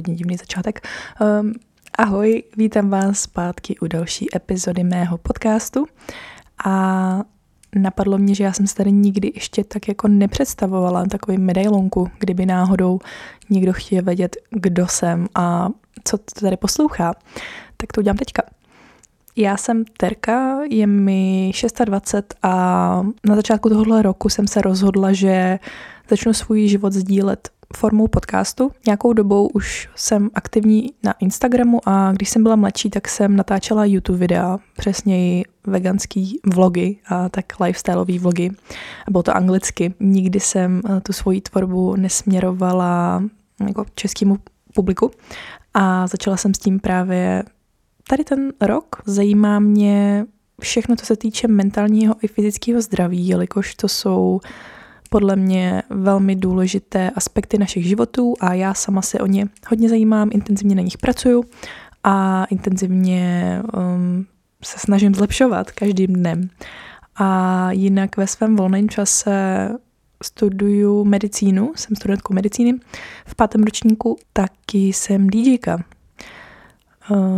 hodně divný začátek. Um, ahoj, vítám vás zpátky u další epizody mého podcastu a napadlo mě, že já jsem se tady nikdy ještě tak jako nepředstavovala takový medailonku, kdyby náhodou někdo chtěl vědět, kdo jsem a co tady poslouchá. Tak to udělám teďka. Já jsem Terka, je mi 26 a na začátku tohohle roku jsem se rozhodla, že začnu svůj život sdílet formou podcastu. Nějakou dobou už jsem aktivní na Instagramu a když jsem byla mladší, tak jsem natáčela YouTube videa, přesněji veganský vlogy a tak lifestyleové vlogy. Bylo to anglicky. Nikdy jsem eh, tu svoji tvorbu nesměrovala jako českému publiku a začala jsem s tím právě tady ten rok. Zajímá mě všechno, co se týče mentálního i fyzického zdraví, jelikož to jsou podle mě velmi důležité aspekty našich životů a já sama se o ně hodně zajímám, intenzivně na nich pracuju a intenzivně um, se snažím zlepšovat každým dnem. A jinak ve svém volném čase studuju medicínu, jsem studentkou medicíny v pátém ročníku, taky jsem DJka,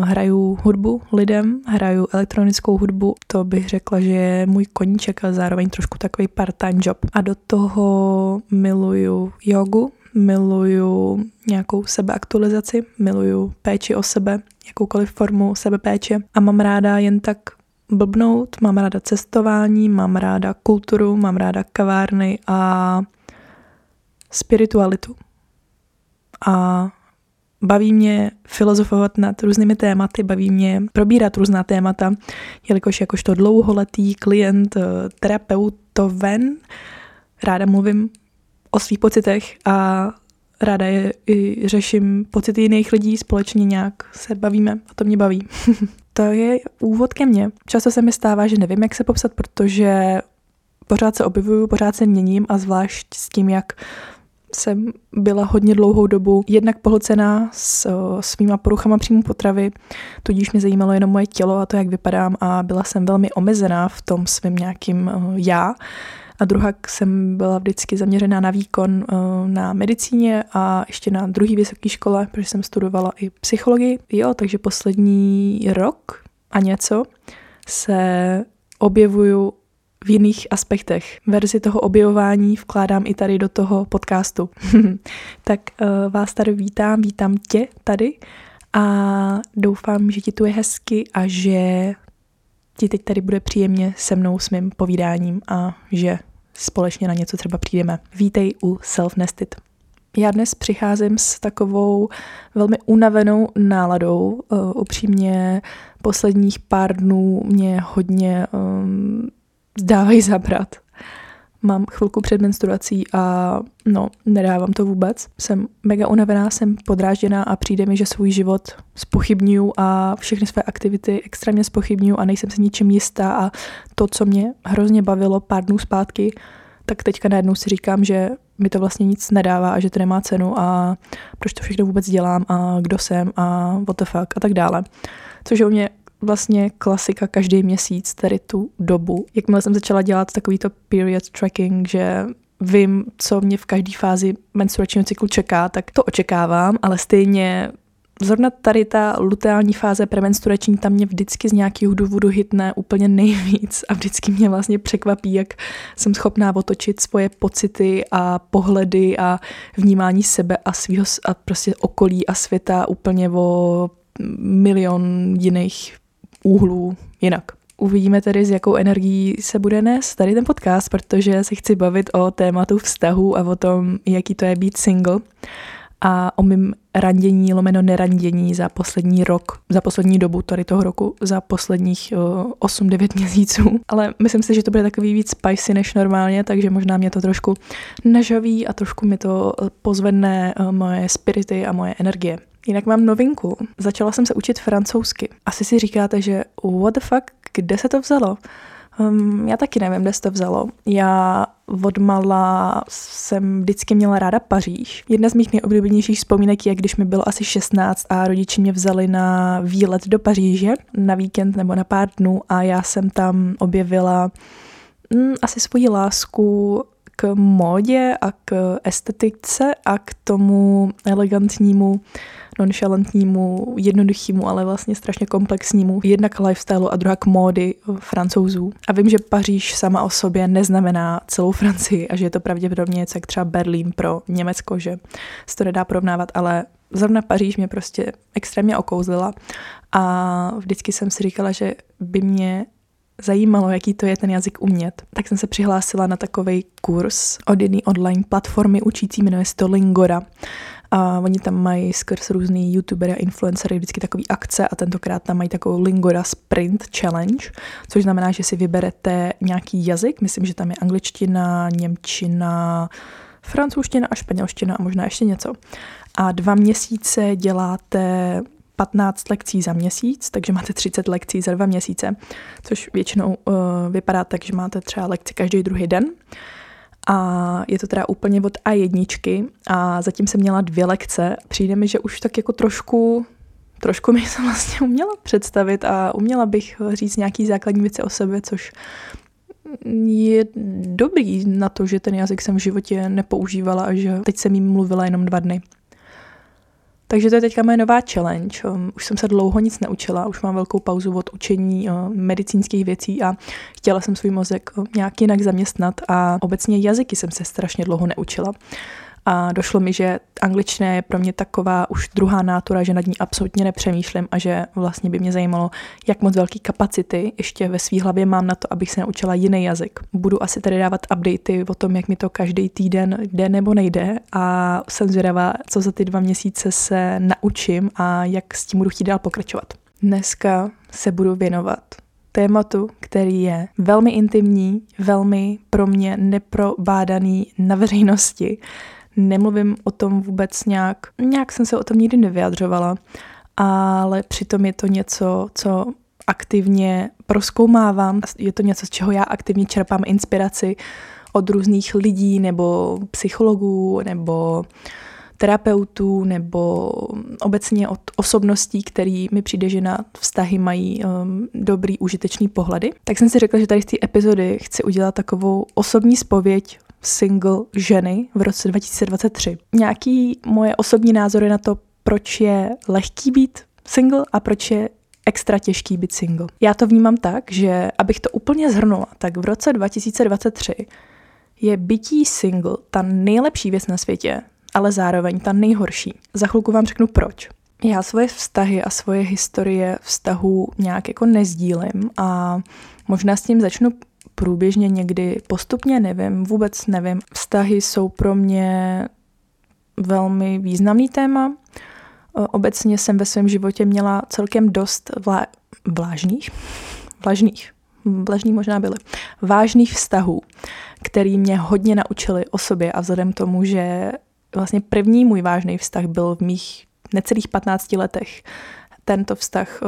hraju hudbu lidem, hraju elektronickou hudbu, to bych řekla, že je můj koníček, ale zároveň trošku takový part-time job. A do toho miluju jogu, miluju nějakou sebeaktualizaci, miluju péči o sebe, jakoukoliv formu sebepéče a mám ráda jen tak blbnout, mám ráda cestování, mám ráda kulturu, mám ráda kavárny a spiritualitu. A Baví mě filozofovat nad různými tématy, baví mě probírat různá témata, jelikož jakožto dlouholetý klient, eh, terapeutoven, ráda mluvím o svých pocitech a ráda je i řeším pocity jiných lidí, společně nějak se bavíme a to mě baví. to je úvod ke mně. Často se mi stává, že nevím, jak se popsat, protože pořád se objevuju, pořád se měním a zvlášť s tím, jak jsem byla hodně dlouhou dobu jednak pohlcená s svýma poruchama příjmu potravy, tudíž mě zajímalo jenom moje tělo a to, jak vypadám a byla jsem velmi omezená v tom svém nějakým já. A druhá jsem byla vždycky zaměřená na výkon na medicíně a ještě na druhý vysoké škole, protože jsem studovala i psychologii. Jo, takže poslední rok a něco se objevuju v jiných aspektech. Verzi toho objevování vkládám i tady do toho podcastu. tak uh, vás tady vítám, vítám tě tady a doufám, že ti tu je hezky a že ti teď tady bude příjemně se mnou s mým povídáním a že společně na něco třeba přijdeme. Vítej u Self Nested. Já dnes přicházím s takovou velmi unavenou náladou. Uh, upřímně posledních pár dnů mě hodně um, dávají zabrat. Mám chvilku před menstruací a no, nedávám to vůbec. Jsem mega unavená, jsem podrážděná a přijde mi, že svůj život spochybňuju a všechny své aktivity extrémně spochybňuju a nejsem si ničím jistá a to, co mě hrozně bavilo pár dnů zpátky, tak teďka najednou si říkám, že mi to vlastně nic nedává a že to nemá cenu a proč to všechno vůbec dělám a kdo jsem a what the fuck a tak dále. Což je u mě vlastně klasika každý měsíc, tady tu dobu. Jakmile jsem začala dělat takovýto period tracking, že vím, co mě v každé fázi menstruačního cyklu čeká, tak to očekávám, ale stejně Zrovna tady ta luteální fáze premenstruační tam mě vždycky z nějakého důvodu hitne úplně nejvíc a vždycky mě vlastně překvapí, jak jsem schopná otočit svoje pocity a pohledy a vnímání sebe a svého a prostě okolí a světa úplně o milion jiných úhlů jinak. Uvidíme tedy, s jakou energií se bude nést tady ten podcast, protože se chci bavit o tématu vztahu a o tom, jaký to je být single a o mým randění, lomeno nerandění za poslední rok, za poslední dobu tady toho roku, za posledních 8-9 měsíců. Ale myslím si, že to bude takový víc spicy než normálně, takže možná mě to trošku nažaví a trošku mi to pozvedne moje spirity a moje energie. Jinak mám novinku. Začala jsem se učit francouzsky. Asi si říkáte, že what the fuck, kde se to vzalo? Um, já taky nevím, kde se to vzalo. Já odmala jsem vždycky měla ráda Paříž. Jedna z mých nejoblíbenějších vzpomínek je, když mi bylo asi 16 a rodiče mě vzali na výlet do Paříže na víkend nebo na pár dnů a já jsem tam objevila mm, asi svoji lásku k módě a k estetice a k tomu elegantnímu, nonchalantnímu, jednoduchýmu, ale vlastně strašně komplexnímu, jednak lifestyleu a druhá k módy francouzů. A vím, že Paříž sama o sobě neznamená celou Francii a že je to pravděpodobně něco jak třeba Berlín pro Německo, že se to nedá porovnávat, ale zrovna Paříž mě prostě extrémně okouzlila a vždycky jsem si říkala, že by mě zajímalo, jaký to je ten jazyk umět, tak jsem se přihlásila na takový kurz od jedné online platformy učící, jmenuje se to Lingora. A oni tam mají skrz různý youtubery a influencery vždycky takový akce a tentokrát tam mají takovou Lingora Sprint Challenge, což znamená, že si vyberete nějaký jazyk, myslím, že tam je angličtina, němčina, francouzština a španělština a možná ještě něco. A dva měsíce děláte 15 lekcí za měsíc, takže máte 30 lekcí za dva měsíce, což většinou uh, vypadá tak, že máte třeba lekci každý druhý den. A je to teda úplně od A1 a zatím jsem měla dvě lekce. Přijde mi, že už tak jako trošku trošku mi se vlastně uměla představit a uměla bych říct nějaký základní věci o sobě, což je dobrý na to, že ten jazyk jsem v životě nepoužívala a že teď jsem jim mluvila jenom dva dny. Takže to je teďka moje nová challenge. Um, už jsem se dlouho nic neučila, už mám velkou pauzu od učení uh, medicínských věcí a chtěla jsem svůj mozek uh, nějak jinak zaměstnat a obecně jazyky jsem se strašně dlouho neučila. A došlo mi, že angličtina je pro mě taková už druhá nátura, že nad ní absolutně nepřemýšlím a že vlastně by mě zajímalo, jak moc velký kapacity ještě ve své hlavě mám na to, abych se naučila jiný jazyk. Budu asi tady dávat updaty o tom, jak mi to každý týden jde nebo nejde a jsem zvědavá, co za ty dva měsíce se naučím a jak s tím budu chtít dál pokračovat. Dneska se budu věnovat tématu, který je velmi intimní, velmi pro mě neprobádaný na veřejnosti nemluvím o tom vůbec nějak, nějak jsem se o tom nikdy nevyjadřovala, ale přitom je to něco, co aktivně proskoumávám. Je to něco, z čeho já aktivně čerpám inspiraci od různých lidí nebo psychologů nebo terapeutů nebo obecně od osobností, který mi přijde, že na vztahy mají um, dobrý, užitečný pohledy. Tak jsem si řekla, že tady z té epizody chci udělat takovou osobní spověď single ženy v roce 2023. Nějaký moje osobní názory na to, proč je lehký být single a proč je extra těžký být single. Já to vnímám tak, že abych to úplně zhrnula, tak v roce 2023 je bytí single ta nejlepší věc na světě, ale zároveň ta nejhorší. Za chvilku vám řeknu proč. Já svoje vztahy a svoje historie vztahu nějak jako nezdílím a možná s tím začnu průběžně někdy postupně, nevím, vůbec nevím. Vztahy jsou pro mě velmi významný téma. Obecně jsem ve svém životě měla celkem dost vlá... vlážných, vlažných, vlažní možná byly, vážných vztahů, který mě hodně naučili o sobě a vzhledem tomu, že vlastně první můj vážný vztah byl v mých necelých 15 letech, tento vztah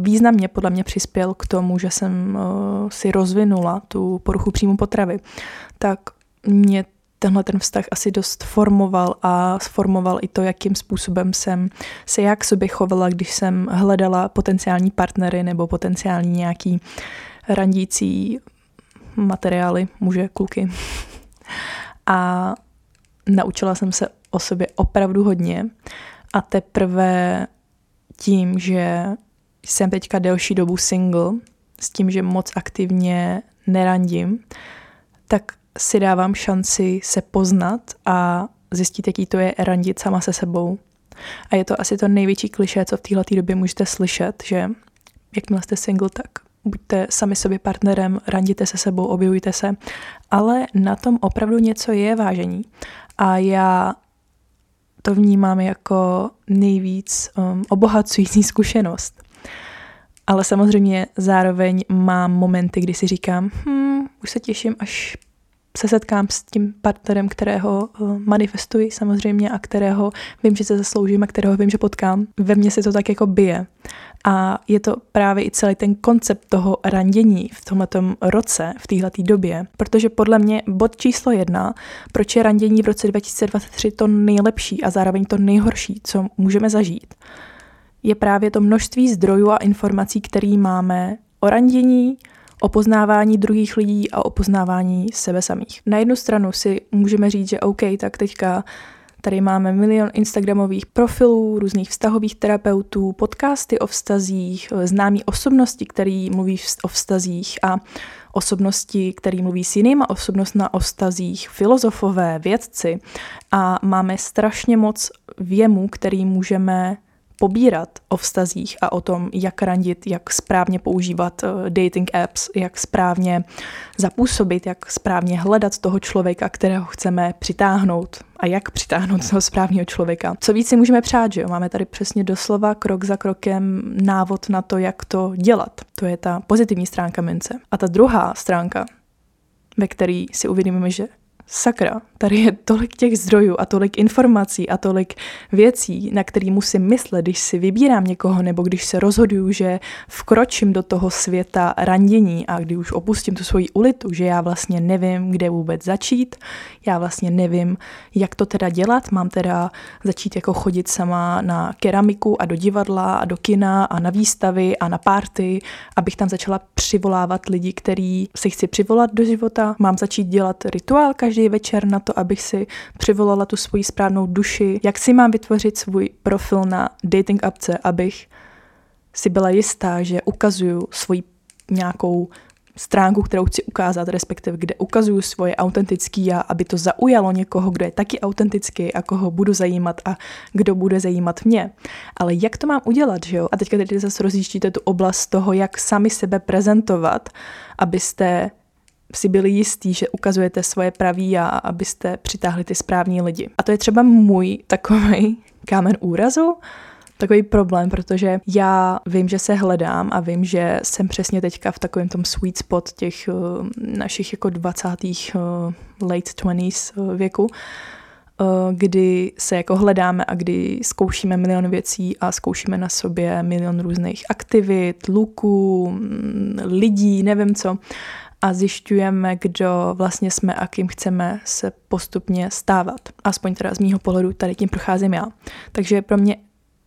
významně podle mě přispěl k tomu, že jsem eh, si rozvinula tu poruchu příjmu potravy, tak mě tenhle ten vztah asi dost formoval a sformoval i to, jakým způsobem jsem se jak sobě chovala, když jsem hledala potenciální partnery nebo potenciální nějaký randící materiály, muže, kluky. A naučila jsem se o sobě opravdu hodně a teprve tím, že jsem teďka delší dobu single, s tím, že moc aktivně nerandím, tak si dávám šanci se poznat a zjistit, jaký to je randit sama se sebou. A je to asi to největší kliše, co v této době můžete slyšet, že jakmile jste single, tak buďte sami sobě partnerem, randíte se sebou, objevujte se, ale na tom opravdu něco je vážení. A já to vnímám jako nejvíc um, obohacující zkušenost. Ale samozřejmě zároveň mám momenty, kdy si říkám, hm, už se těším, až se setkám s tím partnerem, kterého uh, manifestuji samozřejmě a kterého vím, že se zasloužím a kterého vím, že potkám. Ve mně se to tak jako bije. A je to právě i celý ten koncept toho randění v tomto roce, v této době, protože podle mě bod číslo jedna, proč je randění v roce 2023 to nejlepší a zároveň to nejhorší, co můžeme zažít, je právě to množství zdrojů a informací, které máme o randění, o poznávání druhých lidí a o poznávání sebe samých. Na jednu stranu si můžeme říct, že OK, tak teďka Tady máme milion Instagramových profilů, různých vztahových terapeutů, podcasty o vztazích, známí osobnosti, který mluví o vztazích a osobnosti, který mluví s jinýma osobnostmi o vztazích, filozofové, vědci a máme strašně moc věmů, který můžeme pobírat o vztazích a o tom, jak randit, jak správně používat eh, dating apps, jak správně zapůsobit, jak správně hledat toho člověka, kterého chceme přitáhnout a jak přitáhnout toho správného člověka. Co víc si můžeme přát, že jo? Máme tady přesně doslova krok za krokem návod na to, jak to dělat. To je ta pozitivní stránka mince. A ta druhá stránka, ve které si uvědomíme, že sakra, tady je tolik těch zdrojů a tolik informací a tolik věcí, na který musím myslet, když si vybírám někoho nebo když se rozhoduju, že vkročím do toho světa randění a když už opustím tu svoji ulitu, že já vlastně nevím, kde vůbec začít, já vlastně nevím, jak to teda dělat, mám teda začít jako chodit sama na keramiku a do divadla a do kina a na výstavy a na párty, abych tam začala přivolávat lidi, který si chci přivolat do života, mám začít dělat rituál každý večer na to, abych si přivolala tu svoji správnou duši, jak si mám vytvořit svůj profil na dating appce, abych si byla jistá, že ukazuju svoji nějakou stránku, kterou chci ukázat, respektive kde ukazuju svoje autentický já, aby to zaujalo někoho, kdo je taky autentický a koho budu zajímat a kdo bude zajímat mě. Ale jak to mám udělat, že jo? A teďka tady zase rozjíždíte tu oblast toho, jak sami sebe prezentovat, abyste si byli jistí, že ukazujete svoje praví a abyste přitáhli ty správní lidi. A to je třeba můj takový kámen úrazu, takový problém, protože já vím, že se hledám a vím, že jsem přesně teďka v takovém tom sweet spot těch uh, našich jako 20. Uh, late 20s uh, věku, kdy se jako hledáme a kdy zkoušíme milion věcí a zkoušíme na sobě milion různých aktivit, luků, mm, lidí, nevím co a zjišťujeme, kdo vlastně jsme a kým chceme se postupně stávat. Aspoň teda z mýho pohledu tady tím procházím já. Takže je pro mě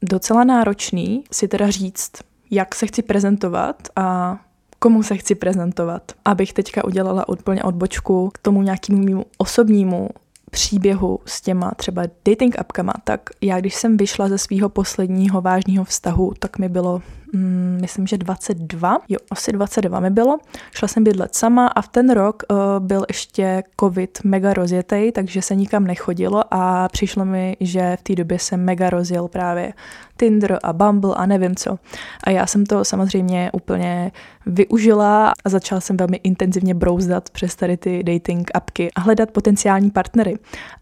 docela náročný si teda říct, jak se chci prezentovat a komu se chci prezentovat. Abych teďka udělala úplně odbočku k tomu nějakému mému osobnímu příběhu s těma třeba dating appkama, tak já když jsem vyšla ze svého posledního vážného vztahu, tak mi bylo mm, myslím, že 22, jo, asi 22 mi bylo. Šla jsem bydlet sama a v ten rok uh, byl ještě covid mega rozjetý, takže se nikam nechodilo a přišlo mi, že v té době jsem mega rozjel právě Tinder a Bumble a nevím co. A já jsem to samozřejmě úplně využila a začala jsem velmi intenzivně brouzdat přes tady ty dating appky a hledat potenciální partnery.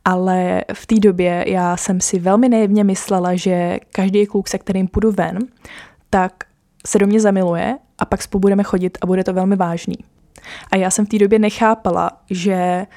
Ale v té době já jsem si velmi naivně myslela, že každý kluk, se kterým půjdu ven, tak se do mě zamiluje a pak spolu budeme chodit a bude to velmi vážný. A já jsem v té době nechápala, že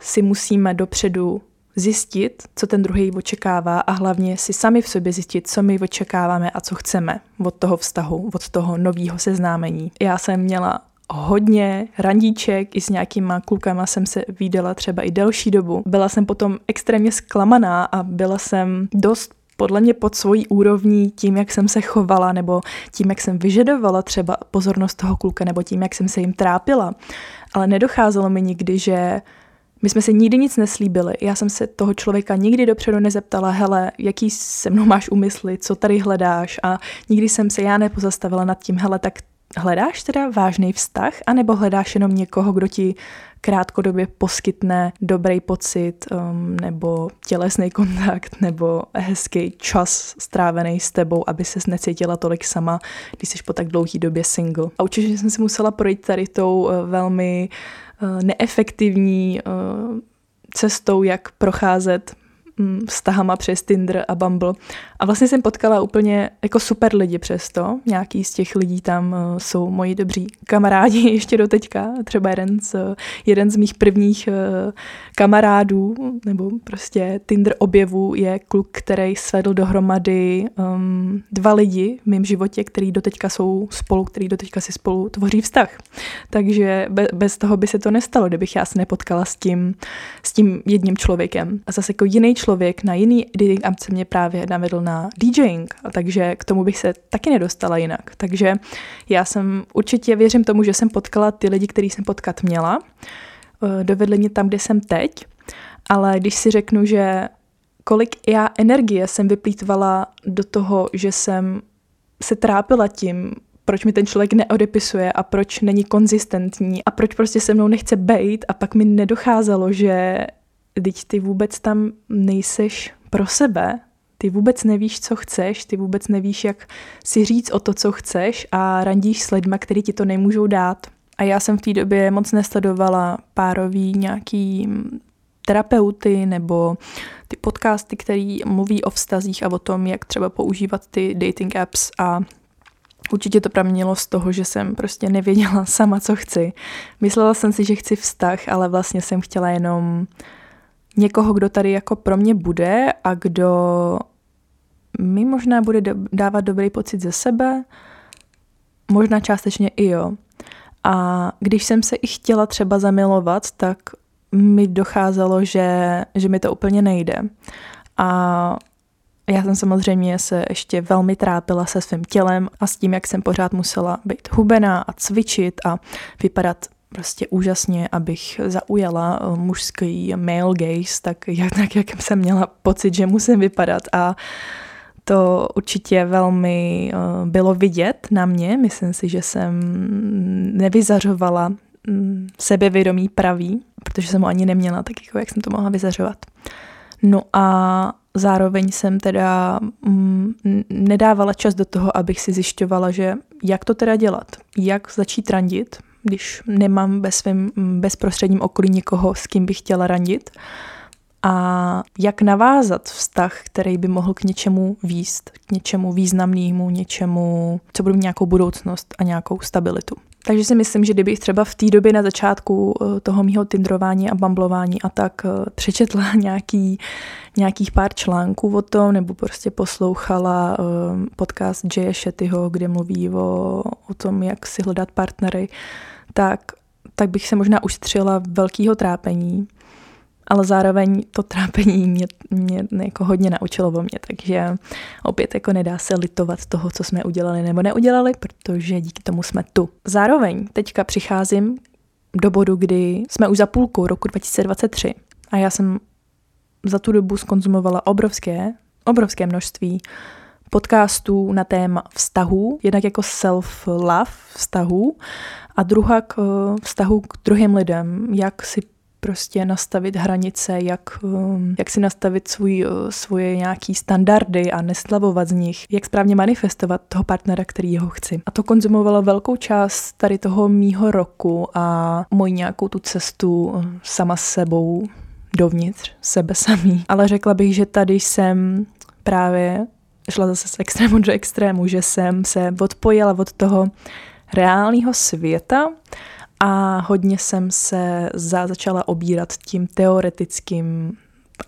si musíme dopředu zjistit, co ten druhý očekává a hlavně si sami v sobě zjistit, co my očekáváme a co chceme od toho vztahu, od toho nového seznámení. Já jsem měla hodně randíček, i s nějakýma klukama jsem se výdala třeba i delší dobu. Byla jsem potom extrémně zklamaná a byla jsem dost podle mě pod svojí úrovní tím, jak jsem se chovala, nebo tím, jak jsem vyžadovala třeba pozornost toho kluka, nebo tím, jak jsem se jim trápila. Ale nedocházelo mi nikdy, že my jsme se nikdy nic neslíbili. Já jsem se toho člověka nikdy dopředu nezeptala, hele, jaký se mnou máš úmysly, co tady hledáš a nikdy jsem se já nepozastavila nad tím, hele, tak hledáš teda vážný vztah, anebo hledáš jenom někoho, kdo ti krátkodobě poskytne dobrý pocit um, nebo tělesný kontakt nebo hezký čas strávený s tebou, aby se necítila tolik sama, když jsi po tak dlouhé době single. A určitě jsem si musela projít tady tou uh, velmi uh, neefektivní uh, cestou, jak procházet vztahama přes Tinder a Bumble. A vlastně jsem potkala úplně jako super lidi přesto. Nějaký z těch lidí tam uh, jsou moji dobří kamarádi ještě do teďka. Třeba jeden z, uh, jeden z mých prvních uh, kamarádů, nebo prostě Tinder objevů je kluk, který svedl dohromady um, dva lidi v mém životě, který doteďka jsou spolu, který doteďka si spolu tvoří vztah. Takže be, bez toho by se to nestalo, kdybych já se nepotkala s tím, s tím jedním člověkem. A zase jako jiný člověk člověk na jiný dating se mě právě navedl na DJing, takže k tomu bych se taky nedostala jinak. Takže já jsem určitě věřím tomu, že jsem potkala ty lidi, který jsem potkat měla. Eh, dovedli mě tam, kde jsem teď, ale když si řeknu, že kolik já energie jsem vyplýtvala do toho, že jsem se trápila tím, proč mi ten člověk neodepisuje a proč není konzistentní a proč prostě se mnou nechce bejt a pak mi nedocházelo, že teď ty vůbec tam nejseš pro sebe, ty vůbec nevíš, co chceš, ty vůbec nevíš, jak si říct o to, co chceš a randíš s lidma, který ti to nemůžou dát. A já jsem v té době moc nesledovala párový nějaký terapeuty nebo ty podcasty, které mluví o vztazích a o tom, jak třeba používat ty dating apps a Určitě to pramenilo z toho, že jsem prostě nevěděla sama, co chci. Myslela jsem si, že chci vztah, ale vlastně jsem chtěla jenom někoho, kdo tady jako pro mě bude a kdo mi možná bude dávat dobrý pocit ze sebe, možná částečně i jo. A když jsem se i chtěla třeba zamilovat, tak mi docházelo, že, že mi to úplně nejde. A já jsem samozřejmě se ještě velmi trápila se svým tělem a s tím, jak jsem pořád musela být hubená a cvičit a vypadat prostě úžasně, abych zaujala eh, mužský male gaze, tak jak, tak jak jsem měla pocit, že musím vypadat a to určitě velmi uh, bylo vidět na mě. Myslím si, že jsem nevyzařovala um, sebevědomí pravý, protože jsem ho ani neměla, tak jako jak jsem to mohla vyzařovat. No a zároveň jsem teda um, nedávala čas do toho, abych si zjišťovala, že jak to teda dělat, jak začít randit, když nemám ve svém bezprostředním okolí někoho, s kým bych chtěla randit a jak navázat vztah, který by mohl k něčemu výst, k něčemu významnému, něčemu, co bude mít nějakou budoucnost a nějakou stabilitu. Takže si myslím, že kdybych třeba v té době na začátku eh, toho mýho tindrování a bamblování a tak eh, přečetla nějaký, nějakých pár článků o tom, nebo prostě poslouchala eh, podcast Jay Shettyho, kde mluví o, o tom, jak si hledat partnery, tak, tak bych se možná ustřila velkého trápení ale zároveň to trápení mě, mě jako hodně naučilo o mě, takže opět jako nedá se litovat toho, co jsme udělali nebo neudělali, protože díky tomu jsme tu. Zároveň teďka přicházím do bodu, kdy jsme už za půlkou roku 2023 a já jsem za tu dobu skonzumovala obrovské, obrovské množství podcastů na téma vztahů, jednak jako self-love vztahů a druhá k eh, vztahu k druhým lidem, jak si prostě nastavit hranice, jak, um, jak si nastavit svůj, uh, svoje nějaký standardy a neslavovat z nich, jak správně manifestovat toho partnera, který ho chci. A to konzumovalo velkou část tady toho mýho roku a moji nějakou tu cestu sama sebou dovnitř sebe samý. Ale řekla bych, že tady jsem právě šla zase z extrému do extrému, že jsem se odpojila od toho reálného světa a hodně jsem se za, začala obírat tím teoretickým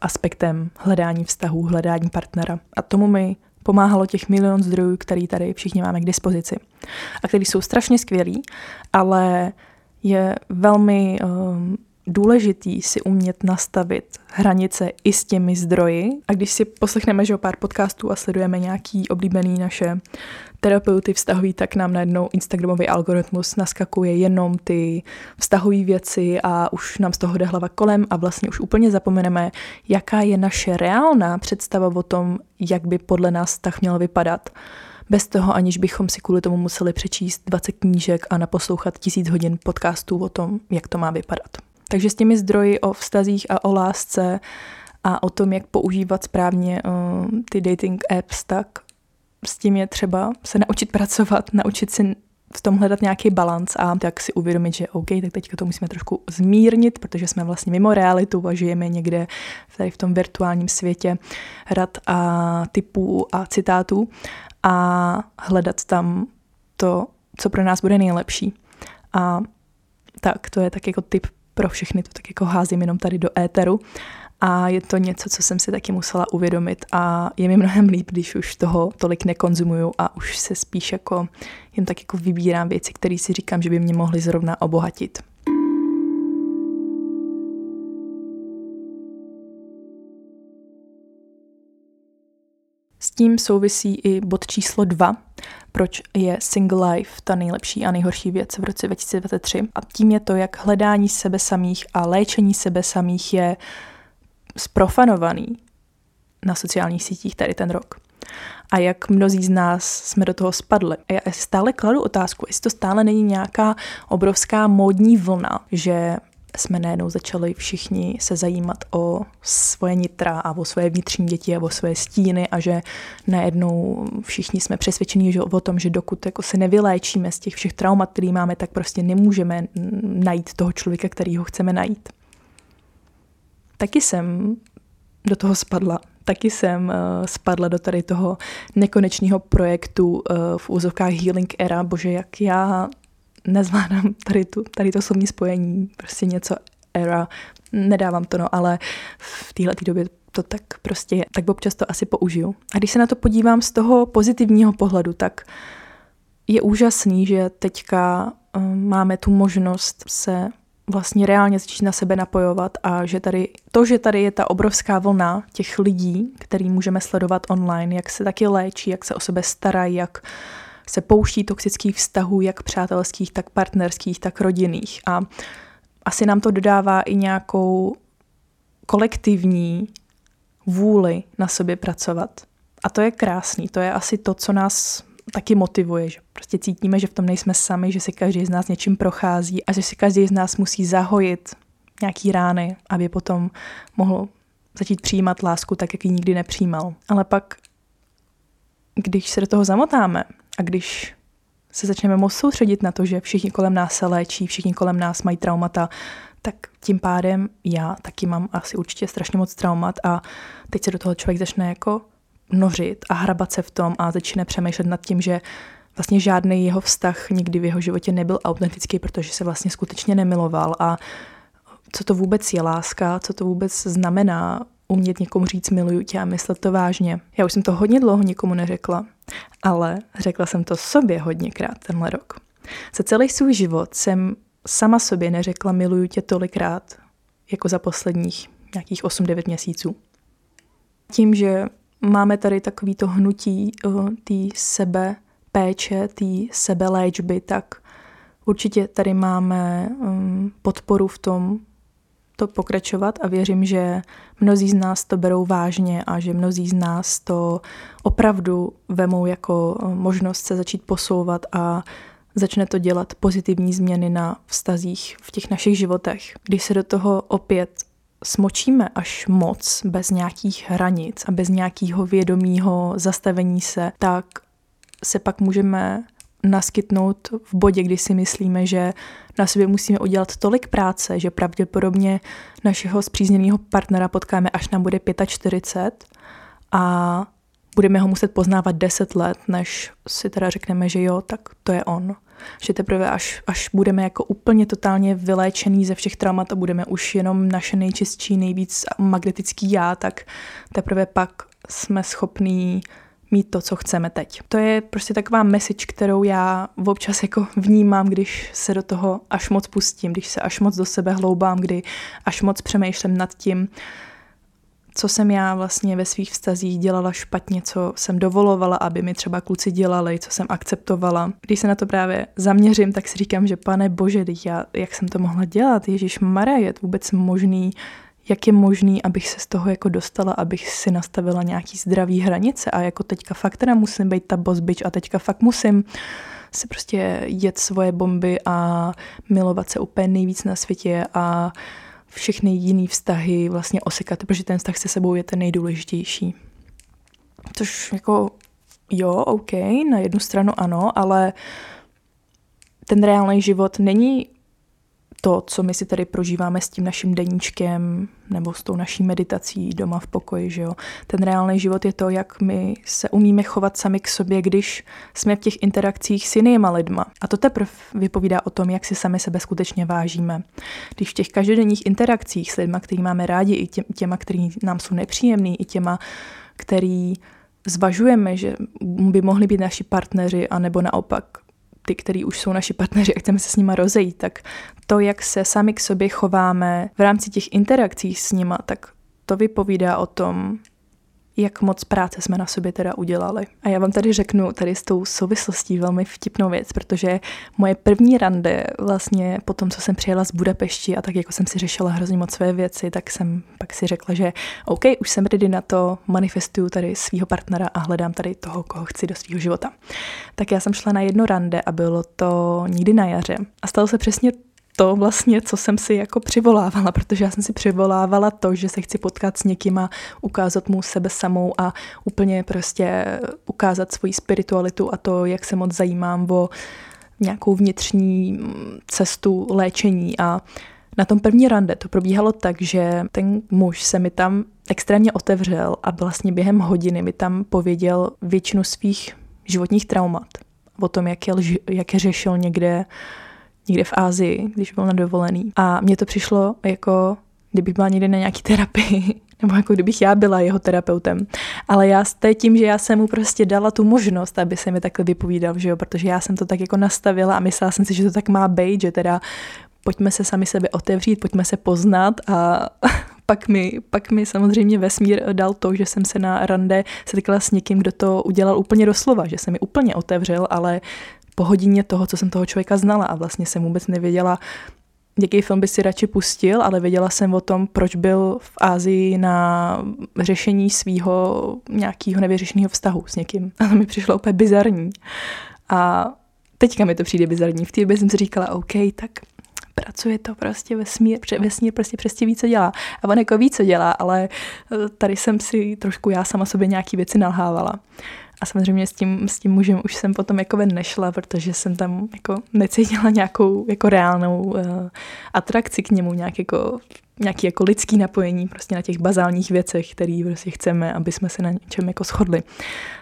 aspektem hledání vztahů, hledání partnera. A tomu mi pomáhalo těch milion zdrojů, který tady všichni máme k dispozici. A který jsou strašně skvělí, ale je velmi um, důležitý si umět nastavit hranice i s těmi zdroji. A když si poslechneme, že o pár podcastů a sledujeme nějaký oblíbený naše terapeuty vztahují, tak nám najednou Instagramový algoritmus naskakuje jenom ty vztahové věci a už nám z toho jde hlava kolem a vlastně už úplně zapomeneme, jaká je naše reálná představa o tom, jak by podle nás vztah měl vypadat. Bez toho, aniž bychom si kvůli tomu museli přečíst 20 knížek a naposlouchat tisíc hodin podcastů o tom, jak to má vypadat. Takže s těmi zdroji o vztazích a o lásce a o tom, jak používat správně uh, ty dating apps, tak s tím je třeba se naučit pracovat, naučit si v tom hledat nějaký balans a tak si uvědomit, že OK, tak teďka to musíme trošku zmírnit, protože jsme vlastně mimo realitu a žijeme někde tady v tom virtuálním světě rad a typů a citátů a hledat tam to, co pro nás bude nejlepší. A tak, to je tak jako tip pro všechny, to tak jako házím jenom tady do éteru. A je to něco, co jsem si taky musela uvědomit a je mi mnohem líp, když už toho tolik nekonzumuju a už se spíš jako jen tak jako vybírám věci, které si říkám, že by mě mohly zrovna obohatit. Tím souvisí i bod číslo dva, proč je single life ta nejlepší a nejhorší věc v roce 2023. A tím je to, jak hledání sebe samých a léčení sebe samých je sprofanovaný na sociálních sítích tady ten rok. A jak mnozí z nás jsme do toho spadli. A já stále kladu otázku, jestli to stále není nějaká obrovská módní vlna, že jsme najednou začali všichni se zajímat o svoje nitra a o svoje vnitřní děti a o svoje stíny a že najednou všichni jsme přesvědčeni že o tom, že dokud jako se nevyléčíme z těch všech traumat, který máme, tak prostě nemůžeme najít toho člověka, který ho chceme najít. Taky jsem do toho spadla. Taky jsem uh, spadla do tady toho nekonečného projektu uh, v úzovkách Healing Era. Bože, jak já nezvládám tady, tu, tady to slovní spojení, prostě něco era, nedávám to, no, ale v téhle době to tak prostě je. Tak občas to asi použiju. A když se na to podívám z toho pozitivního pohledu, tak je úžasný, že teďka um, máme tu možnost se vlastně reálně začít na sebe napojovat a že tady, to, že tady je ta obrovská vlna těch lidí, který můžeme sledovat online, jak se taky léčí, jak se o sebe starají, jak uh, se pouští toxických vztahů, jak přátelských, tak partnerských, tak rodinných. A asi nám to dodává i nějakou kolektivní vůli na sobě pracovat. A to je krásný, to je asi to, co nás taky motivuje, že prostě cítíme, že v tom nejsme sami, že si každý z nás něčím prochází a že si každý z nás musí zahojit nějaký rány, aby potom mohl začít přijímat lásku tak, jak ji nikdy nepřijímal. Ale pak, když se do toho zamotáme a když se začneme moc soustředit na to, že všichni kolem nás se léčí, všichni kolem nás mají traumata, tak tím pádem já taky mám asi určitě strašně moc traumat a teď se do toho člověk začne jako nořit a hrabat se v tom a začne přemýšlet nad tím, že vlastně žádný jeho vztah nikdy v jeho životě nebyl autentický, protože se vlastně skutečně nemiloval a co to vůbec je láska, co to vůbec znamená umět někomu říct miluju tě a myslet to vážně. Já už jsem to hodně dlouho nikomu neřekla, ale řekla jsem to sobě hodněkrát tenhle rok. Za celý svůj život jsem sama sobě neřekla miluju tě tolikrát, jako za posledních nějakých 8-9 měsíců. Tím, že máme tady takovýto hnutí té sebe péče, té sebe léčby, tak určitě tady máme um, podporu v tom, to pokračovat a věřím, že mnozí z nás to berou vážně a že mnozí z nás to opravdu vemou jako eh, možnost se začít posouvat a začne to dělat pozitivní změny na vztazích v těch našich životech. Když se do toho opět smočíme až moc, bez nějakých hranic a bez nějakého vědomího zastavení se, tak se pak můžeme naskytnout v bodě, kdy si myslíme, že na sobě musíme udělat tolik práce, že pravděpodobně našeho zpřízněného partnera potkáme až nám bude 45 a budeme ho muset poznávat 10 let, než si teda řekneme, že jo, tak to je on. Že teprve až, až budeme jako úplně totálně vyléčený ze všech traumat a budeme už jenom naše nejčistší, nejvíc magnetický já, tak teprve pak jsme schopní mít to, co chceme teď. To je prostě taková message, kterou já občas jako vnímám, když se do toho až moc pustím, když se až moc do sebe hloubám, kdy až moc přemýšlím nad tím, co jsem já vlastně ve svých vztazích dělala špatně, co jsem dovolovala, aby mi třeba kluci dělali, co jsem akceptovala. Když se na to právě zaměřím, tak si říkám, že pane bože, já, jak jsem to mohla dělat, Ježíš Maria, je to vůbec možný jak je možný, abych se z toho jako dostala, abych si nastavila nějaký zdravý hranice a jako teďka fakt teda musím být ta boss bitch a teďka fakt musím si prostě jet svoje bomby a milovat se úplně nejvíc na světě a všechny jiný vztahy vlastně osekat, protože ten vztah se sebou je ten nejdůležitější. Což jako jo, OK, na jednu stranu ano, ale ten reálný život není to, co my si tady prožíváme s tím naším deníčkem nebo s tou naší meditací doma v pokoji, že jo. Ten reálný život je to, jak my se umíme chovat sami k sobě, když jsme v těch interakcích s jinýma lidma. A to teprve vypovídá o tom, jak si sami sebe skutečně vážíme. Když v těch každodenních interakcích s lidma, který máme rádi, i těma, který nám jsou nepříjemný, i těma, který zvažujeme, že by mohli být naši partneři, anebo naopak ty, který už jsou naši partneři a chceme se s nima rozejít, tak to, jak se sami k sobě chováme v rámci těch interakcí s nima, tak to vypovídá o tom, jak moc práce jsme na sobě teda udělali. A já vám tady řeknu tady s tou souvislostí velmi vtipnou věc, protože moje první rande vlastně po tom, co jsem přijela z Budapešti a tak jako jsem si řešila hrozně moc své věci, tak jsem pak si řekla, že OK, už jsem ready na to, manifestuju tady svého partnera a hledám tady toho, koho chci do svého života. Tak já jsem šla na jedno rande a bylo to nikdy na jaře. A stalo se přesně to vlastně, co jsem si jako přivolávala, protože já jsem si přivolávala to, že se chci potkat s někým a ukázat mu sebe samou a úplně prostě ukázat svoji spiritualitu a to, jak se moc zajímám o nějakou vnitřní cestu léčení a na tom první rande to probíhalo tak, že ten muž se mi tam extrémně otevřel a vlastně během hodiny mi tam pověděl většinu svých životních traumat. O tom, jak je, jak je řešil někde někde v Ázii, když byl na dovolený. A mně to přišlo jako, kdybych byla někde na nějaký terapii, nebo jako kdybych já byla jeho terapeutem. Ale já s tím, že já jsem mu prostě dala tu možnost, aby se mi takhle vypovídal, že jo, protože já jsem to tak jako nastavila a myslela jsem si, že to tak má být, že teda pojďme se sami sebe otevřít, pojďme se poznat a pak mi, pak mi samozřejmě vesmír dal to, že jsem se na rande setkala s někým, kdo to udělal úplně doslova, že se mi úplně otevřel, ale po hodině toho, co jsem toho člověka znala a vlastně jsem vůbec nevěděla, jaký film by si radši pustil, ale věděla jsem o tom, proč byl v Ázii na řešení svého nějakého nevyřešeného vztahu s někým. A to mi přišlo úplně bizarní. A teďka mi to přijde bizarní. V té době jsem si říkala, OK, tak pracuje to prostě vesmír, vesmír prostě přesně ví, co dělá. A on jako ví, co dělá, ale eh, tady jsem si trošku já sama sobě nějaký věci nalhávala. A samozřejmě s tím, s tím mužem už jsem potom jako ven nešla, protože jsem tam jako necítila nějakou jako reálnou uh, atrakci k němu, nějak jako, nějaký jako lidský napojení prostě na těch bazálních věcech, které prostě chceme, aby jsme se na něčem jako shodli.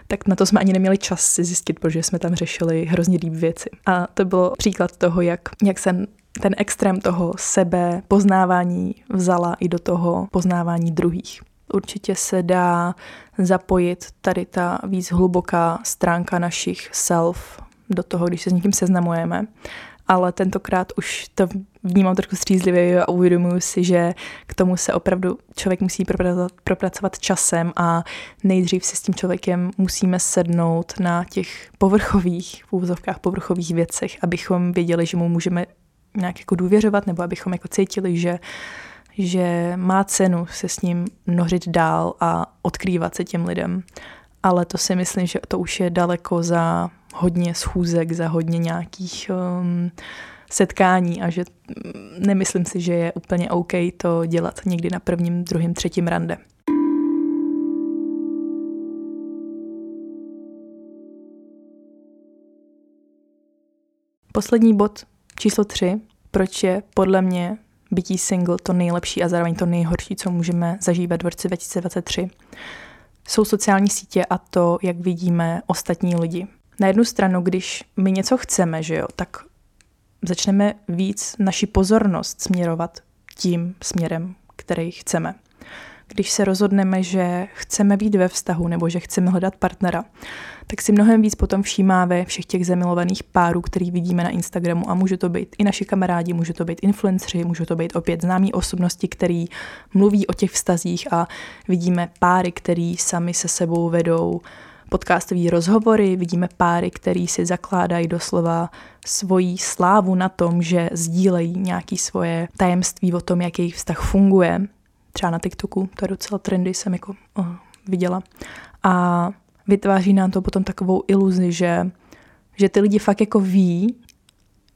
Tak na to jsme ani neměli čas si zjistit, protože jsme tam řešili hrozně líp věci. A to bylo příklad toho, jak, jak jsem ten extrém toho sebe poznávání vzala i do toho poznávání druhých. Určitě se dá zapojit tady ta víc hluboká stránka našich self do toho, když se s někým seznamujeme. Ale tentokrát už to vnímám trošku střízlivě a uvědomuji si, že k tomu se opravdu člověk musí propracovat, propracovat časem a nejdřív si s tím člověkem musíme sednout na těch povrchových, v úvozovkách povrchových věcech, abychom věděli, že mu můžeme nějak jako důvěřovat, nebo abychom jako cítili, že že má cenu se s ním nořit dál a odkrývat se těm lidem. Ale to si myslím, že to už je daleko za hodně schůzek, za hodně nějakých um, setkání a že mm, nemyslím si, že je úplně OK to dělat někdy na prvním, druhém, třetím rande. Poslední bod číslo tři, proč je podle mě bytí single to nejlepší a zároveň to nejhorší, co můžeme zažívat v roce 2023. Jsou sociální sítě a to, jak vidíme ostatní lidi. Na jednu stranu, když my něco chceme, že jo, tak začneme víc naši pozornost směrovat tím směrem, který chceme když se rozhodneme, že chceme být ve vztahu nebo že chceme hledat partnera, tak si mnohem víc potom všímáme všech těch zamilovaných párů, který vidíme na Instagramu. A může to být i naši kamarádi, může to být influenceri, může to být opět známí osobnosti, který mluví o těch vztazích. A vidíme páry, který sami se sebou vedou podcastové rozhovory, vidíme páry, který si zakládají doslova svoji slávu na tom, že sdílejí nějaké svoje tajemství o tom, jak jejich vztah funguje třeba na TikToku, to je docela trendy, jsem jako oh, viděla. A vytváří nám to potom takovou iluzi, že, že ty lidi fakt jako ví,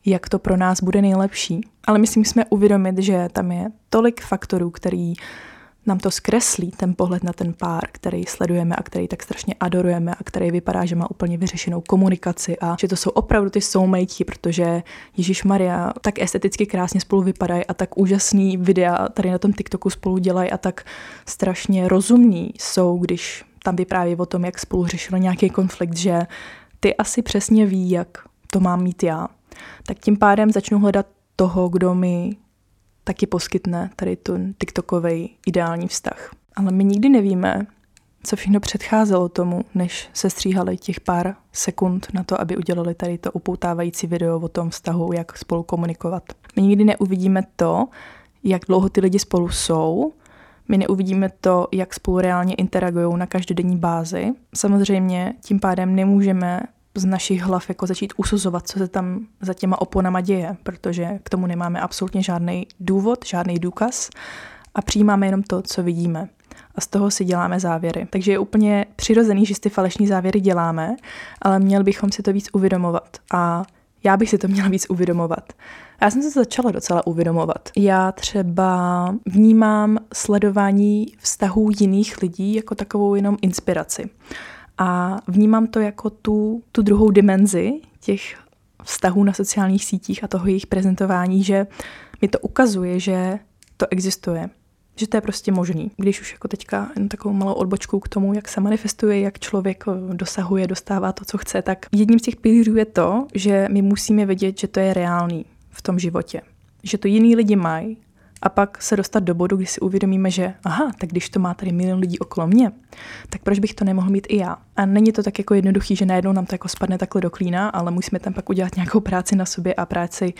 jak to pro nás bude nejlepší. Ale my si musíme uvědomit, že tam je tolik faktorů, který nám to zkreslí ten pohled na ten pár, který sledujeme a který tak strašně adorujeme a který vypadá, že má úplně vyřešenou komunikaci a že to jsou opravdu ty soulmate, protože Ježíš Maria tak esteticky krásně spolu vypadají a tak úžasný videa tady na tom TikToku spolu dělají a tak strašně rozumní jsou, když tam vypráví o tom, jak spolu řešili nějaký konflikt, že ty asi přesně ví, jak to mám mít já. Tak tím pádem začnu hledat toho, kdo mi taky poskytne tady ten TikTokový ideální vztah. Ale my nikdy nevíme, co všechno předcházelo tomu, než se stříhali těch pár sekund na to, aby udělali tady to upoutávající video o tom vztahu, jak spolu komunikovat. My nikdy neuvidíme to, jak dlouho ty lidi spolu jsou, My neuvidíme to, jak spolu reálně interagují na každodenní bázi. Samozřejmě tím pádem nemůžeme z našich hlav jako začít usuzovat, co se tam za těma oponama děje, protože k tomu nemáme absolutně žádný důvod, žádný důkaz a přijímáme jenom to, co vidíme. A z toho si děláme závěry. Takže je úplně přirozený, že si ty falešní závěry děláme, ale měli bychom si to víc uvědomovat. A já bych si to měla víc uvědomovat. Já jsem se začala docela uvědomovat. Já třeba vnímám sledování vztahů jiných lidí jako takovou jenom inspiraci. A vnímám to jako tu, tu druhou dimenzi těch vztahů na sociálních sítích a toho jejich prezentování, že mi to ukazuje, že to existuje, že to je prostě možný. Když už jako teďka jen takovou malou odbočku k tomu, jak se manifestuje, jak člověk dosahuje, dostává to, co chce, tak jedním z těch pilířů je to, že my musíme vědět, že to je reálný v tom životě. Že to jiní lidi mají a pak se dostat do bodu, kdy si uvědomíme, že aha, tak když to má tady milion lidí okolo mě, tak proč bych to nemohl mít i já? A není to tak jako jednoduchý, že najednou nám to jako spadne takhle do klína, ale musíme tam pak udělat nějakou práci na sobě a práci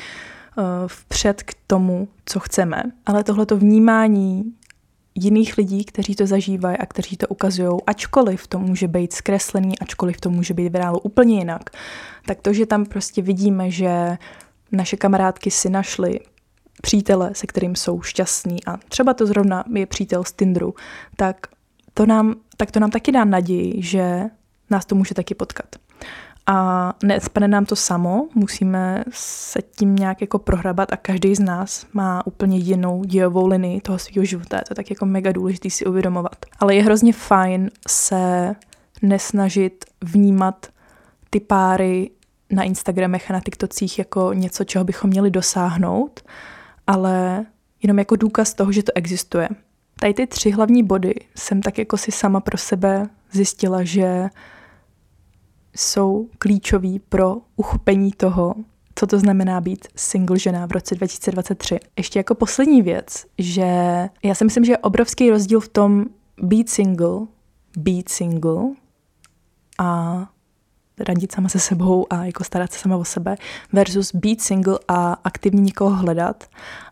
uh, vpřed k tomu, co chceme. Ale tohleto vnímání jiných lidí, kteří to zažívají a kteří to ukazují, ačkoliv to může být zkreslený, ačkoliv to může být v reálu úplně jinak, tak to, že tam prostě vidíme, že naše kamarádky si našly přítele, se kterým jsou šťastní a třeba to zrovna je přítel z Tinderu, tak to nám, tak to nám taky dá naději, že nás to může taky potkat. A nespadne nám to samo, musíme se tím nějak jako prohrabat a každý z nás má úplně jinou dějovou linii toho svého života. Je to tak jako mega důležité si uvědomovat. Ale je hrozně fajn se nesnažit vnímat ty páry na Instagramech a na TikTocích jako něco, čeho bychom měli dosáhnout, ale jenom jako důkaz toho, že to existuje. Tady ty tři hlavní body jsem tak jako si sama pro sebe zjistila, že jsou klíčový pro uchopení toho, co to znamená být single žena v roce 2023. Ještě jako poslední věc, že já si myslím, že je obrovský rozdíl v tom být single, být single a radit sama se sebou a jako starat se sama o sebe versus být single a aktivně někoho hledat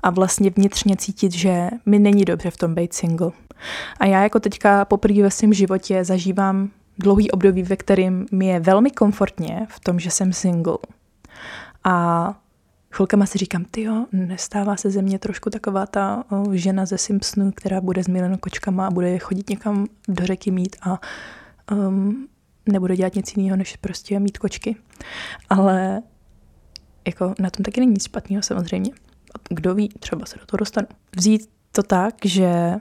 a vlastně vnitřně cítit, že mi není dobře v tom být single. A já jako teďka poprvé ve svém životě zažívám dlouhý období, ve kterým mi je velmi komfortně v tom, že jsem single. A chvilkama si říkám, ty jo, nestává se ze mě trošku taková ta žena ze Simpsonu, která bude s kočkama a bude chodit někam do řeky mít a um, nebude dělat nic jiného, než prostě mít kočky. Ale jako na tom taky není nic špatného samozřejmě. Kdo ví, třeba se do toho dostanu. Vzít to tak, že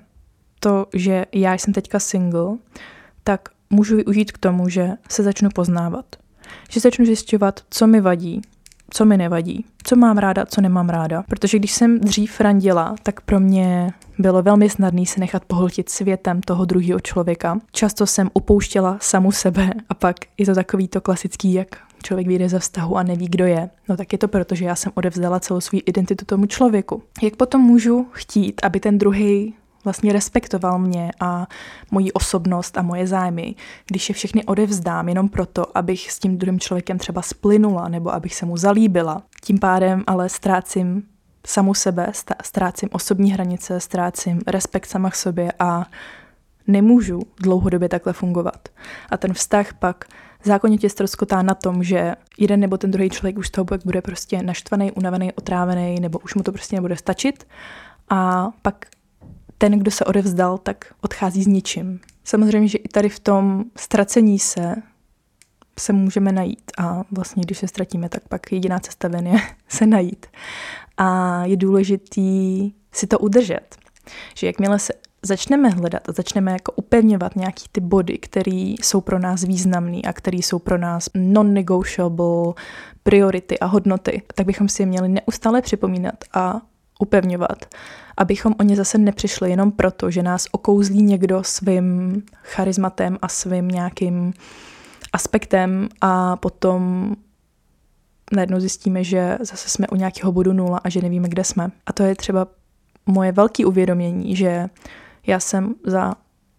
to, že já jsem teďka single, tak můžu využít k tomu, že se začnu poznávat. Že začnu zjišťovat, co mi vadí, co mi nevadí, co mám ráda, co nemám ráda. Protože když jsem dřív randila, tak pro mě bylo velmi snadné se nechat pohltit světem toho druhého člověka. Často jsem upouštěla samu sebe a pak je to takový to klasický, jak člověk vyjde ze vztahu a neví, kdo je. No tak je to proto, že já jsem odevzdala celou svou identitu tomu člověku. Jak potom můžu chtít, aby ten druhý vlastně respektoval mě a moji osobnost a moje zájmy, když je všechny odevzdám jenom proto, abych s tím druhým člověkem třeba splynula nebo abych se mu zalíbila. Tím pádem ale ztrácím samu sebe, ztrácím osobní hranice, ztrácím respekt sama k sobě a nemůžu dlouhodobě takhle fungovat. A ten vztah pak zákonitě ztroskotá na tom, že jeden nebo ten druhý člověk už z toho bude prostě naštvaný, unavený, otrávený, nebo už mu to prostě nebude stačit. A pak ten, kdo se odevzdal, tak odchází s ničím. Samozřejmě, že i tady v tom ztracení se se můžeme najít a vlastně, když se ztratíme, tak pak jediná cesta ven je se najít. A je důležitý si to udržet. Že jakmile se začneme hledat a začneme jako upevňovat nějaký ty body, které jsou pro nás významné a které jsou pro nás non-negotiable priority a hodnoty, tak bychom si je měli neustále připomínat a upevňovat, abychom o ně zase nepřišli jenom proto, že nás okouzlí někdo svým charizmatem a svým nějakým aspektem a potom najednou zjistíme, že zase jsme u nějakého bodu nula a že nevíme, kde jsme. A to je třeba moje velké uvědomění, že já jsem za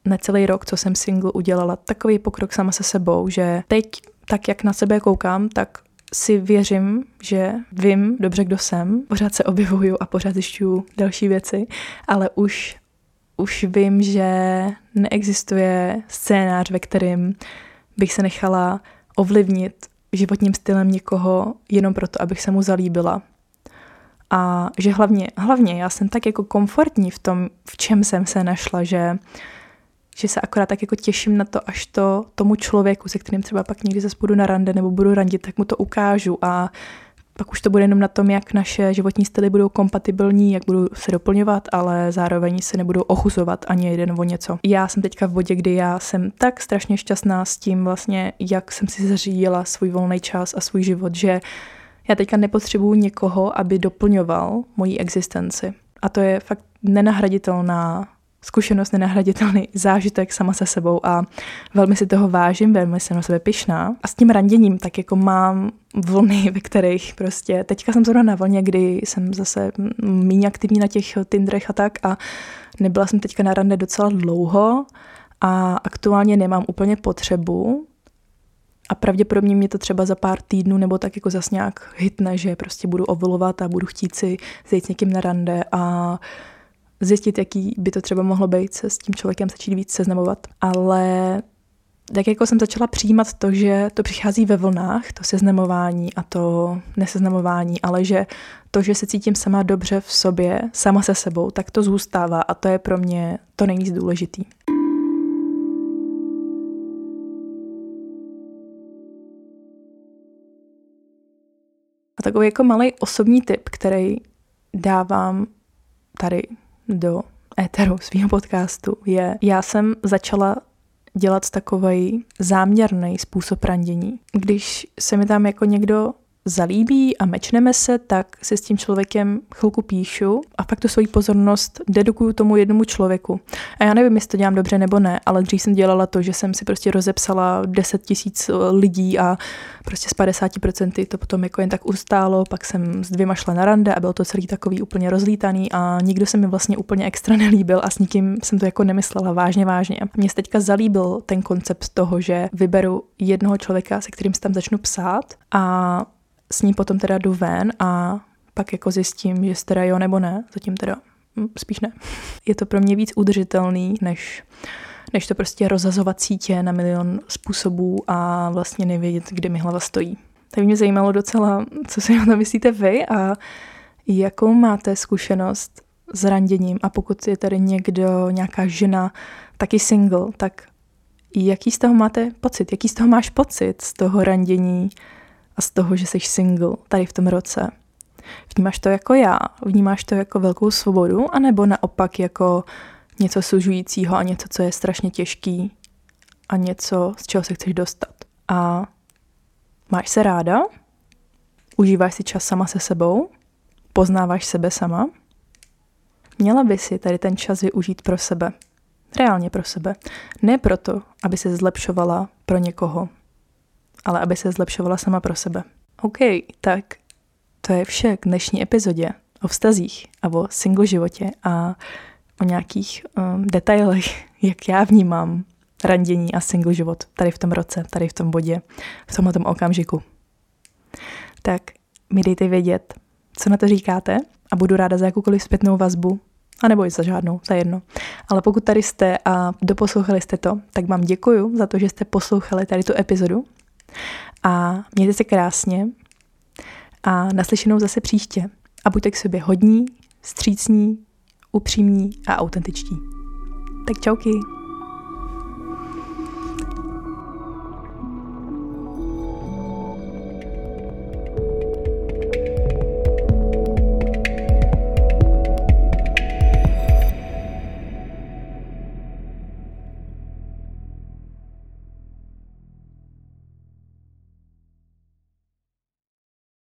necelý rok, co jsem single, udělala takový pokrok sama se sebou, že teď tak, jak na sebe koukám, tak si věřím, že vím dobře, kdo jsem. Pořád se objevuju a pořád zjišťuju další věci, ale už už vím, že neexistuje scénář, ve kterém bych se nechala ovlivnit životním stylem někoho jenom proto, abych se mu zalíbila. A že hlavně, hlavně já jsem tak jako komfortní v tom, v čem jsem se našla, že, že se akorát tak jako těším na to, až to tomu člověku, se kterým třeba pak někdy zase budu na rande nebo budu randit, tak mu to ukážu a pak už to bude jenom na tom, jak naše životní styly budou kompatibilní, jak budou se doplňovat, ale zároveň se nebudou ochuzovat ani jeden o něco. Já jsem teďka v bodě, kdy já jsem tak strašně šťastná s tím vlastně, jak jsem si zařídila svůj volný čas a svůj život, že já teďka nepotřebuju někoho, aby doplňoval moji existenci. A to je fakt nenahraditelná zkušenost, nenahraditelný zážitek sama se sebou a velmi si toho vážím, velmi jsem na sebe pyšná. A s tím randěním tak jako mám vlny, ve kterých prostě, teďka jsem zrovna na vlně, kdy jsem zase méně aktivní na těch Tindrech a tak a nebyla jsem teďka na rande docela dlouho a aktuálně nemám úplně potřebu a pravděpodobně mě to třeba za pár týdnů nebo tak jako zas nějak hitne, že prostě budu ovolovat a budu chtít si zajít s někým na rande a zjistit, jaký by to třeba mohlo být, se s tím člověkem začít víc seznamovat. Ale tak jako jsem začala přijímat to, že to přichází ve vlnách, to seznamování a to neseznamování, ale že to, že se cítím sama dobře v sobě, sama se sebou, tak to zůstává a to je pro mě to nejvíc důležitý. A takový jako malý osobní tip, který dávám tady do éteru svého podcastu, je, já jsem začala dělat takový záměrný způsob randění. Když se mi tam jako někdo zalíbí a mečneme se, tak si s tím člověkem chvilku píšu a pak tu svoji pozornost dedukuju tomu jednomu člověku. A já nevím, jestli to dělám dobře nebo ne, ale dřív jsem dělala to, že jsem si prostě rozepsala 10 tisíc eh, lidí a prostě z 50% to potom jako jen tak ustálo, pak jsem s dvěma šla na rande a byl to celý takový úplně rozlítaný a nikdo se mi vlastně úplně extra nelíbil a s nikým jsem to jako nemyslela vážně, vážně. Mně se teďka zalíbil ten koncept toho, že vyberu jednoho člověka, se kterým se tam začnu psát a s ní potom teda jdu ven a pak jako zjistím, že teda jo nebo ne, zatím teda hm, spíš ne. Je to pro mě víc udržitelný, než, než to prostě rozhazovat sítě na milion způsobů a vlastně nevědět, kde mi hlava stojí. Tak mě zajímalo docela, co si o tom myslíte vy a jakou máte zkušenost s randěním a pokud je tady někdo, nějaká žena, taky single, tak jaký z toho máte pocit? Jaký z toho máš pocit z toho randění? A z toho, že jsi single tady v tom roce. Vnímáš to jako já? Vnímáš to jako velkou svobodu? anebo naopak jako něco sužujícího a něco, co je strašně těžký a něco, z čeho se chceš dostat? A máš se ráda? Užíváš si čas sama se sebou? Poznáváš sebe sama? Měla by si tady ten čas využít pro sebe. Reálně pro sebe. Ne proto, aby se zlepšovala pro někoho, ale aby se zlepšovala sama pro sebe. OK, tak to je vše k dnešní epizodě o vztazích a o single životě a o nějakých um, detailech, jak já vnímám randění a single život tady v tom roce, tady v tom bodě, v tomhle okamžiku. Tak mi dejte vědět, co na to říkáte a budu ráda za jakoukoliv zpětnou vazbu, a nebo i za žádnou, za jedno. Ale pokud tady jste a doposlouchali jste to, tak vám děkuju za to, že jste poslouchali tady tu epizodu a mějte se krásně a naslyšenou zase příště. A buďte k sobě hodní, střícní, upřímní a autentičtí. Tak čauky.